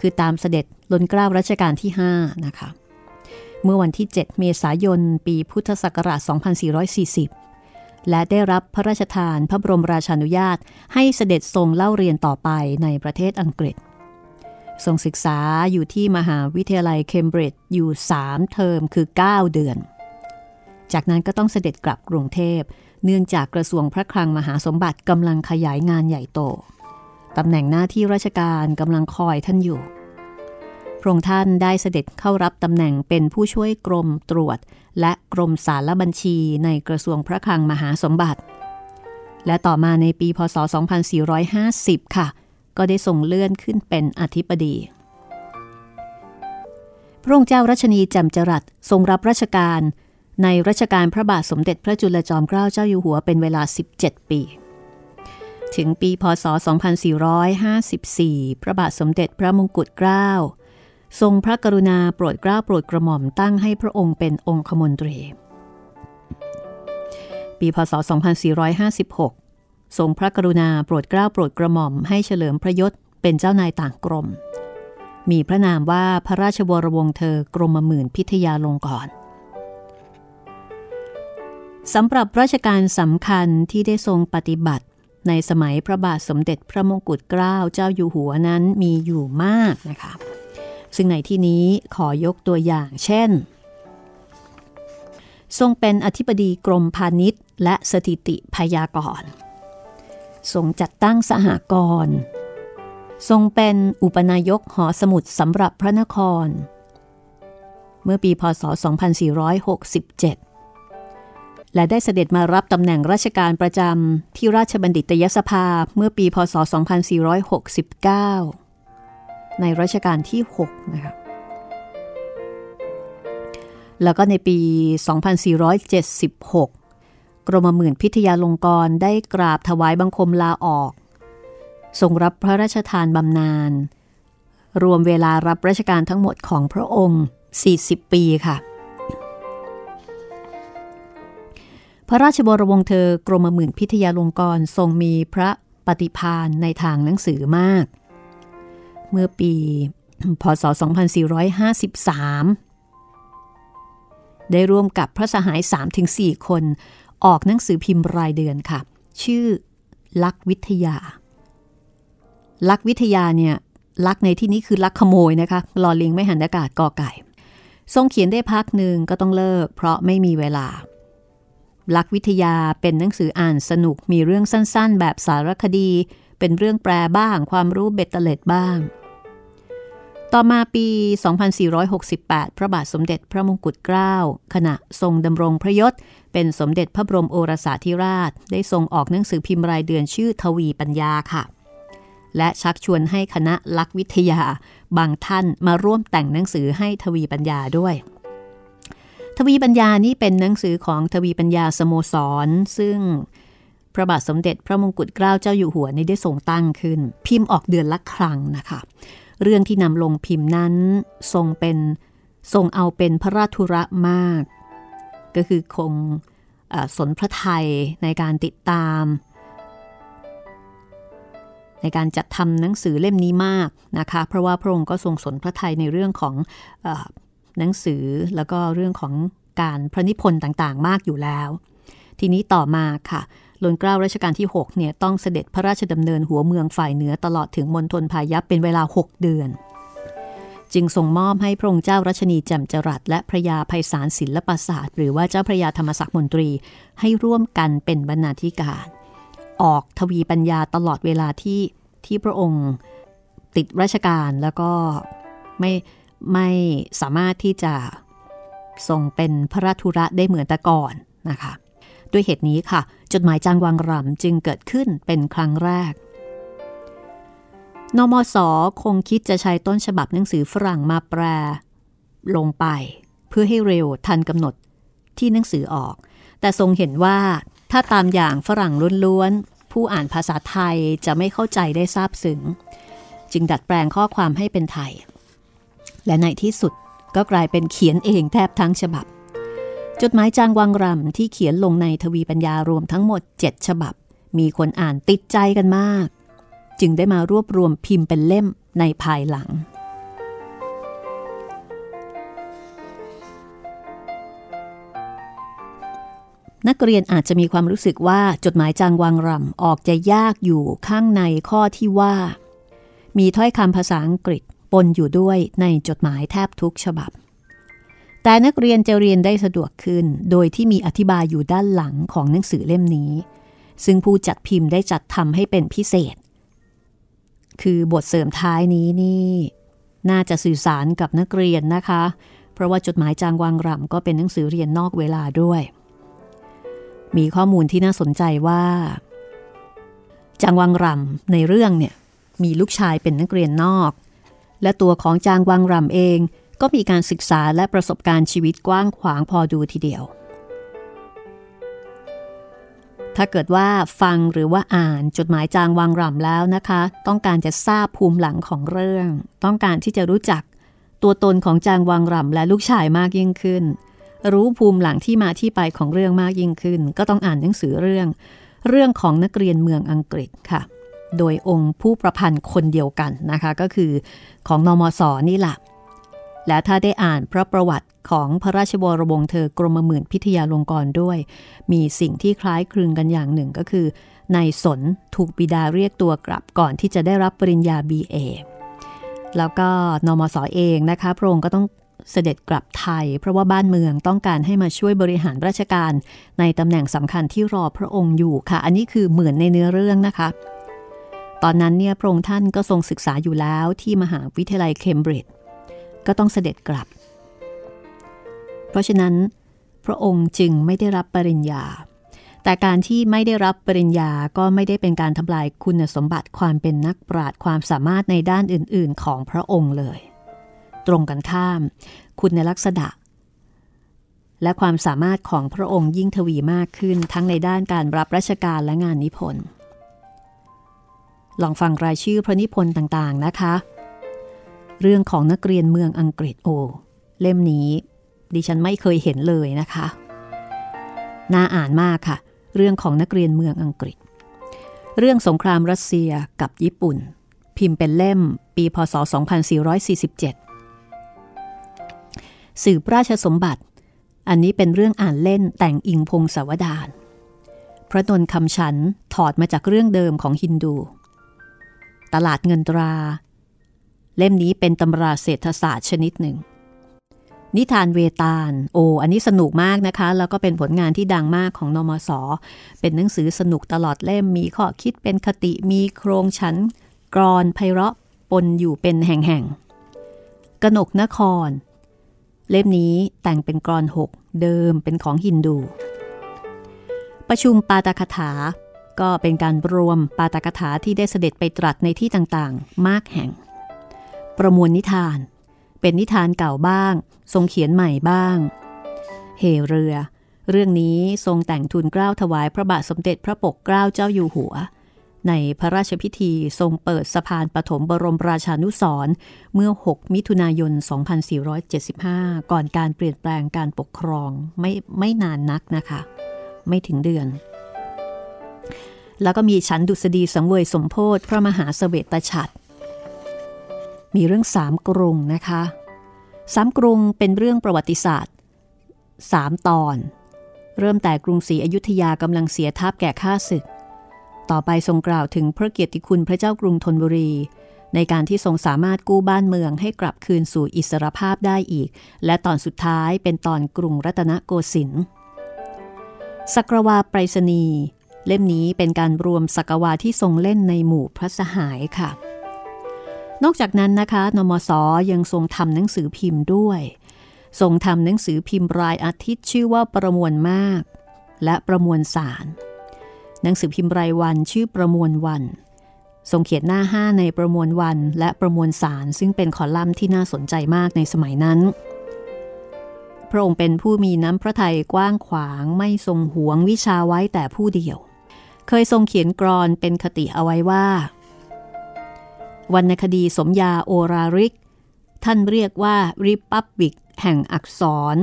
คือตามเสด็จล้นเกล้ารัชกาลที่ 5 นะคะ เมื่อวันที่ 7 เมษายน ปีพุทธศักราช 2440 และได้รับพระราชทานพระบรมราชานุญาตให้เสด็จทรงเล่าเรียนต่อไปในประเทศอังกฤษ ทรงศึกษาอยู่ที่มหาวิทยาลัยเคมบริดจ์อยู่ 3 เทอมคือ 9 เดือน จากนั้นก็ต้องเสด็จกลับกรุงเทพ เนื่องจากกระทรวงพระคลังมหาสมบัติกำลังขยายงานใหญ่โตตำแหน่งหน้าที่ราชการกำลังคอยท่านอยู่ พระองค์ท่านได้เสด็จเข้ารับตำแหน่งเป็นผู้ช่วยกรมตรวจ และกรมสารบัญชีในกระทรวงพระคลังมหาสมบัติ และต่อมาในปีพศ 2450 ค่ะ ก็ได้ส่งเลื่อนขึ้นเป็นอธิบดี พระองค์เจ้ารัชนีแจ่มจรัสทรงรับราชการในรัชกาลพระบาทสมเด็จพระจุลจอมเกล้าเจ้าอยู่หัวเป็นเวลา 17 ปี ถึงปีพศ 2454 พระบาทสมเด็จพระมงกุฎเกล้าทรงพระกรุณาโปรดเกล้าโปรดกระหม่อมตั้งให้พระองค์เป็นองคมนตรี ปีพศ 2456 ทรงพระกรุณาโปรดเกล้าโปรดกระหม่อมให้เฉลิมพระยศเป็นเจ้านายต่างกรม มีพระนามว่าพระราชวรวงเธอกรมหมื่นพิทยาลงกรณ์สำหรับราชการสำคัญที่ได้ทรงปฏิบัติ ในสมัยพระบาทสมเด็จพระมงกุฎเกล้าเจ้าอยู่หัวนั้นมีอยู่มากนะคะซึ่งในที่นี้ขอยกตัวอย่างเช่น ทรงเป็นอธิบดีกรมพาณิชย์ และสถิติพยากรณ์ ทรงจัดตั้งสหกรณ์ทรงเป็นอุปนายกหอสมุดสำหรับพระนคร เมื่อปีพศ 2467 และได้เสด็จมารับตำแหน่งราชการประจำที่ราชบัณฑิตยสภาเมื่อปีพศ 2469 ในรัชกาลที่ 6 นะคะแล้วก็ในปี 2476 กรมหมื่นพิทยาลงกรได้กราบถวายบังคมลาออก ทรงรับพระราชทานบำนาญ รวมเวลารับราชการทั้งหมดของพระองค์ 40 ปีค่ะ พระราชบรวงเธอกรมหมื่นพิทยาลงกรทรงมีพระปฏิพานในทางหนังสือมาก เมื่อปีพศ 2453 ได้ร่วมกับพระสหาย 3-4 คน ออกหนังสือพิมพ์รายเดือนค่ะ ชื่อ ลักวิทยา ลักวิทยาเนี่ย ลักในที่นี้คือลักขโมยนะคะลอลิงไม่หันอากาศกอไก่ทรงเขียนได้พักหนึ่งก็ต้องเลิก เพราะไม่มีเวลา ลักวิทยาเป็นหนังสืออ่านสนุกมีเรื่องสั้นๆ แบบสารคดี เป็นเรื่องแปลบ้าง ความรู้เบ็ดเตล็ดบ้าง ต่อมาปี 2468 พระบาทสมเด็จพระมงกุฎเกล้าขณะทรงดำรงพระยศ เป็นสมเด็จพระบรมโอรสาธิราช ได้ทรงออกหนังสือพิมพ์รายเดือนชื่อทวีปัญญาค่ะ และชักชวนให้คณะลักวิทยา บางท่านมาร่วมแต่งหนังสือให้ทวีปัญญาด้วย ทวีปัญญานี่เป็นหนังสือของทวีปัญญาสโมสร ซึ่งพระบาทสมเด็จพระมงกุฎเกล้าเจ้าอยู่หัวนี่ได้ทรงตั้งขึ้น พิมพ์ออกเดือนละครั้งนะคะ เรื่องที่นำลงพิมพ์นั้น ทรงเป็นทรงเอาเป็นพระราชุระมาก ก็คือคงสนพระไทยในการติดตาม ในการจัดทำหนังสือเล่มนี้มากนะคะ เพราะว่าพระองค์ก็ทรงสนพระไทยในเรื่องของหนังสือแล้วก็เรื่องของการพระนิพนธ์ต่างๆ มากอยู่แล้ว ทีนี้ต่อมาค่ะ ลนเกล้ารัชกาลที่6เนี่ยต้องเสด็จพระราชดำเนินหัวเมืองฝ่ายเหนือตลอดถึงมณฑลพายัพเป็นเวลา 6 เดือน จึงส่งมอบให้พระองค์เจ้ารัชนีแจ่มจรัสและพระยาภัยสารศิลปศาสตร์ หรือว่าเจ้าพระยาธรรมศักดิ์มนตรีให้ร่วมกันเป็นบรรณาธิการ ออกทวีปัญญาตลอดเวลาที่ที่พระองค์ติดราชการแล้วก็ไม่ไม่สามารถที่จะทรงเป็นพระราชุระได้เหมือนแต่ก่อนนะคะ ด้วยเหตุนี้ค่ะ จดหมายจางวังรำจึงเกิดขึ้นเป็นครั้งแรก นมสคงคิดจะใช้ต้นฉบับหนังสือฝรั่งมาแปล ลงไป เพื่อให้เร็วทันกำหนดที่หนังสือออก แต่ทรงเห็นว่าถ้าตามอย่างฝรั่งล้วนๆ ผู้อ่านภาษาไทยจะไม่เข้าใจได้ซาบซึ้งจึงดัดแปลงข้อความให้เป็นไทย และในที่สุดก็กลายเป็นเขียนเองแทบทั้งฉบับ จดหมายจางวังรำที่เขียนลงในทวีปัญญารวมทั้งหมด 7 ฉบับ มีคนอ่านติดใจกันมาก จึงได้มารวบรวมพิมพ์เป็นเล่มในภายหลัง นักเรียนอาจจะมีความรู้สึกว่าจดหมายจางวังรำออกจะยากอยู่ข้างในข้อที่ว่า มีถ้อยคำภาษาอังกฤษปนอยู่ด้วยในจดหมายแทบทุกฉบับ แต่นักเรียนจะเรียนได้สะดวกขึ้น โดยที่มีอธิบายอยู่ด้านหลังของหนังสือเล่มนี้ ซึ่งผู้จัดพิมพ์ได้จัดทำให้เป็นพิเศษ คือบทเสริมท้ายนี้นี่ น่าจะสื่อสารกับนักเรียนนะคะ เพราะว่าจดหมายจางวางรำก็เป็นหนังสือเรียนนอกเวลาด้วย มีข้อมูลที่น่าสนใจว่า จางวังรำในเรื่องเนี่ยมีลูกชายเป็นนักเรียนนอก และตัวของจางวังรำเอง ก็มีการศึกษาและประสบการณ์ชีวิตกว้างขวางพอดูทีเดียว ถ้าเกิดว่าฟังหรือว่าอ่านจดหมายจางวังรำแล้วนะคะ ต้องการจะทราบภูมิหลังของเรื่อง ต้องการที่จะรู้จักตัวตนของจางวังรำและลูกชายมากยิ่งขึ้น รู้ภูมิหลังที่มาที่ไปของเรื่องมากยิ่งขึ้น ก็ต้องอ่านหนังสือเรื่อง เรื่องของนักเรียนเมืองอังกฤษค่ะโดยองค์ผู้ประพันธ์คนเดียวกันนะคะ ก็คือของนอมศนี่แหละ และถ้าได้อ่านพระประวัติของพระราชวรวงศ์เธอกรมหมื่นพิทยาลงกรด้วย มีสิ่งที่คล้ายคลึงกันอย่างหนึ่งก็คือนายสนถูกบิดาเรียกตัวกลับก่อนที่จะได้รับปริญญา BA แล้วก็นมศอเองนะคะ พระองค์ก็ต้องเสด็จกลับไทย เพราะว่าบ้านเมืองต้องการให้มาช่วยบริหารราชการในตำแหน่งสำคัญที่รอพระองค์อยู่ค่ะ อันนี้คือเหมือนในเนื้อเรื่องนะคะ ตอนนั้นเนี่ยพระองค์ท่านก็ทรงศึกษาอยู่แล้วที่มหาวิทยาลัยเคมบริดจ์ ก็ต้องเสด็จกลับ เพราะฉะนั้น พระองค์จึงไม่ได้รับปริญญา แต่การที่ไม่ได้รับปริญญาก็ไม่ได้เป็นการทำลายคุณสมบัติความเป็นนักปราชญ์ความสามารถในด้านอื่น ๆ ของพระองค์เลย ตรงกันข้าม คุณในลักษณะ และความสามารถของพระองค์ยิ่งทวีมากขึ้นทั้งในด้านการรับราชการและงานนิพนธ์ลองฟังรายชื่อพระนิพนธ์ต่างๆนะคะ เรื่องของนักเรียนเมืองอังกฤษโอ เล่มนี้ ดิฉันไม่เคยเห็นเลยนะคะ น่าอ่านมากค่ะ เรื่องของนักเรียนเมืองอังกฤษ เรื่องสงครามรัสเซียกับญี่ปุ่น พิมพ์เป็นเล่มปีพศ 2447 สืบราชสมบัติ อันนี้เป็นเรื่องอ่านเล่นแต่งอิงพงศาวดารพระนนคำฉันถอดมาจากเรื่องเดิมของฮินดู ตลาดเงินตรา เล่มนี้เป็นตำราเศรษฐศาสตร์ชนิดหนึ่ง นิทานเวตาล โอ อันนี้สนุกมากนะคะ แล้วก็เป็นผลงานที่ดังมากของนมส เป็นหนังสือสนุกตลอดเล่ม มีข้อคิดเป็นคติ มีโครงฉันกรอนไพเราะปนอยู่เป็นแห่งๆกนกนคร เล่มนี้แต่งเป็นกรอนหกเดิมเป็นของฮินดู ประชุมปาตคถา ก็เป็นการรวมปาตกถาที่ได้เสด็จไปตรัสในที่ต่างๆ มากแห่ง ประมวลนิทาน เป็นนิทานเก่าบ้าง ทรงเขียนใหม่บ้างเฮเรือ เรื่องนี้ทรงแต่งทุนเกล้าถวายพระบาทสมเด็จพระปกเกล้าเจ้าอยู่หัว ในพระราชพิธีทรงเปิดสะพานปฐมบรมราชานุสรเมื่อ 6 มิถุนายน 2475 ก่อนการเปลี่ยนแปลงการปกครองไม่ไม่นานนักนะคะ ไม่ถึงเดือนแล้วก็มีฉันดุษฎีสังเวยสมโพธพระมหาสเสวตฉัตร มีเรื่องสามกรุงนะคะสามกรุงเป็นเรื่องประวัติศาสตร์สามตอน เริ่มแต่กรุงศรีอยุธยากำลังเสียทัพแก่ข้าศึก ต่อไปทรงกล่าวถึงพระเกียรติคุณพระเจ้ากรุงธนบุรี ในการที่ทรงสามารถกู้บ้านเมืองให้กลับคืนสู่อิสรภาพได้อีก และตอนสุดท้ายเป็นตอนกรุงรัตนโกสินทร์สักวาไปรษณีย์เล่มนี้เป็นการรวมสักวาที่ทรงเล่นในหมู่พระสหายค่ะ นอกจากนั้นนะคะ นมสยังทรงทำหนังสือพิมพ์ด้วย ทรงทำหนังสือพิมพ์รายอาทิตย์ชื่อว่าประมวลมาก และประมวลสาร หนังสือพิมพ์รายวันชื่อประมวลวันทรงเขียนหน้าห้าในประมวลวันและประมวลสารซึ่งเป็นคอลัมน์ที่น่าสนใจมากในสมัยนั้น พระองค์เป็นผู้มีน้ำพระทัยกว้างขวางไม่ทรงหวงวิชาไว้แต่ผู้เดียว เคยทรงเขียนกรอนเป็นคติเอาไว้ว่า วรรณคดีสมยาโอราริก ท่านเรียกว่าริปับบิกแห่งอักษร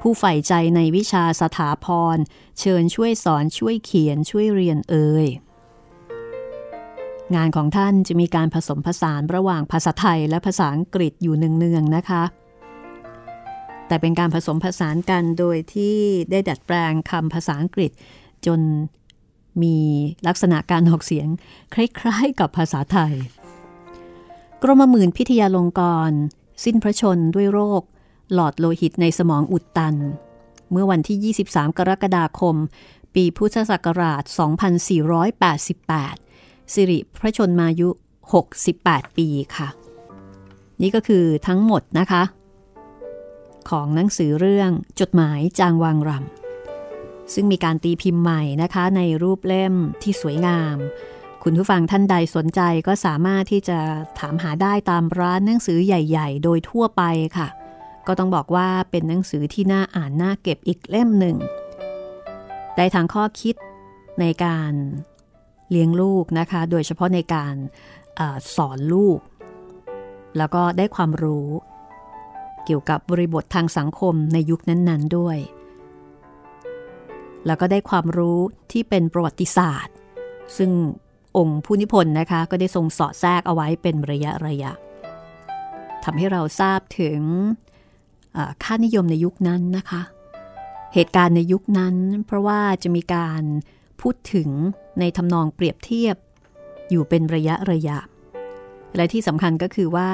ผู้ใฝ่ใจในวิชาสถาพร เชิญช่วยสอนช่วยเขียนช่วยเรียนเอ่ยงานของท่านจะมีการผสมผสานระหว่างภาษาไทยและภาษาอังกฤษอยู่เนืองๆนะคะ แต่เป็นการผสมผสานกันโดยที่ได้ดัดแปลงคำภาษาอังกฤษ จนมีลักษณะการออกเสียง คล้ายๆ กับภาษาไทย กรมหมื่นพิทยาลงกร สิ้นพระชนด้วยโรค หลอดโลหิตในสมองอุดตัน เมื่อวันที่ 23 กรกฎาคม ปีพุทธศักราช 2488 สิริพระชนมายุ 68 ปีค่ะ นี่ก็คือทั้งหมดนะคะ ของหนังสือเรื่องจดหมายจางวางรำซึ่งมีการตีพิมพ์ใหม่นะคะในรูปเล่มที่สวยงาม คุณผู้ฟังท่านใดสนใจก็สามารถที่จะถามหาได้ตามร้านหนังสือใหญ่ ๆ โดยทั่วไปค่ะ ก็ต้องบอกว่าเป็นหนังสือที่น่าอ่านน่าเก็บอีกเล่มหนึ่ง ได้ทางข้อคิดในการเลี้ยงลูกนะคะ โดยเฉพาะในการอสอนลูก แล้วก็ได้ความรู้เกี่ยวกับบริบททางสังคมในยุคนั้นๆด้วย แล้วก็ได้ความรู้ที่เป็นประวัติศาสตร์ ซึ่ง องค์ผู้นิพนธ์นะคะ ก็ได้ทรงสอดแทรกเอาไว้เป็นระยะระยะทำให้เราทราบถึงค่านิยมในยุคนั้นนะคะ เหตุการณ์ในยุคนั้น เพราะว่าจะมีการพูดถึงในทำนองเปรียบเทียบอยู่เป็นระยะระยะ และที่สำคัญก็คือว่า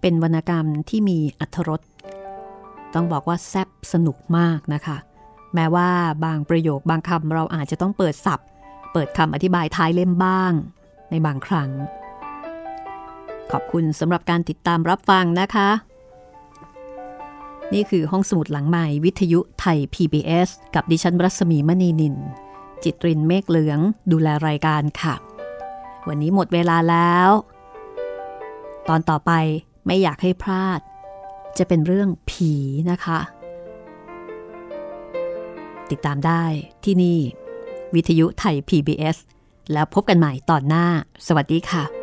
เป็นวรรณกรรมที่มีอัธรสต้องบอกว่าแซบสนุกมากนะคะ แม้ว่าบางประโยคบางคำเราอาจจะต้องเปิดศัพท์ เปิดคำอธิบายท้ายเล่มบ้าง ในบางครั้ง ขอบคุณสำหรับการติดตามรับฟังนะคะ นี่คือห้องสมุดหลังใหม่วิทยุไทย PBS กับดิฉันรัศมีมณีนิน จิตรินเมฆเหลืองดูแลรายการค่ะ วันนี้หมดเวลาแล้ว ตอนต่อไปไม่อยากให้พลาด จะเป็นเรื่องผีนะคะ ติดตามได้ที่นี่ วิทยุไทย PBS แล้วพบกันใหม่ตอนหน้า สวัสดีค่ะ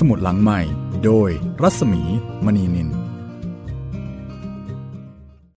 สมุดหลังใหม่ โดยรัศมี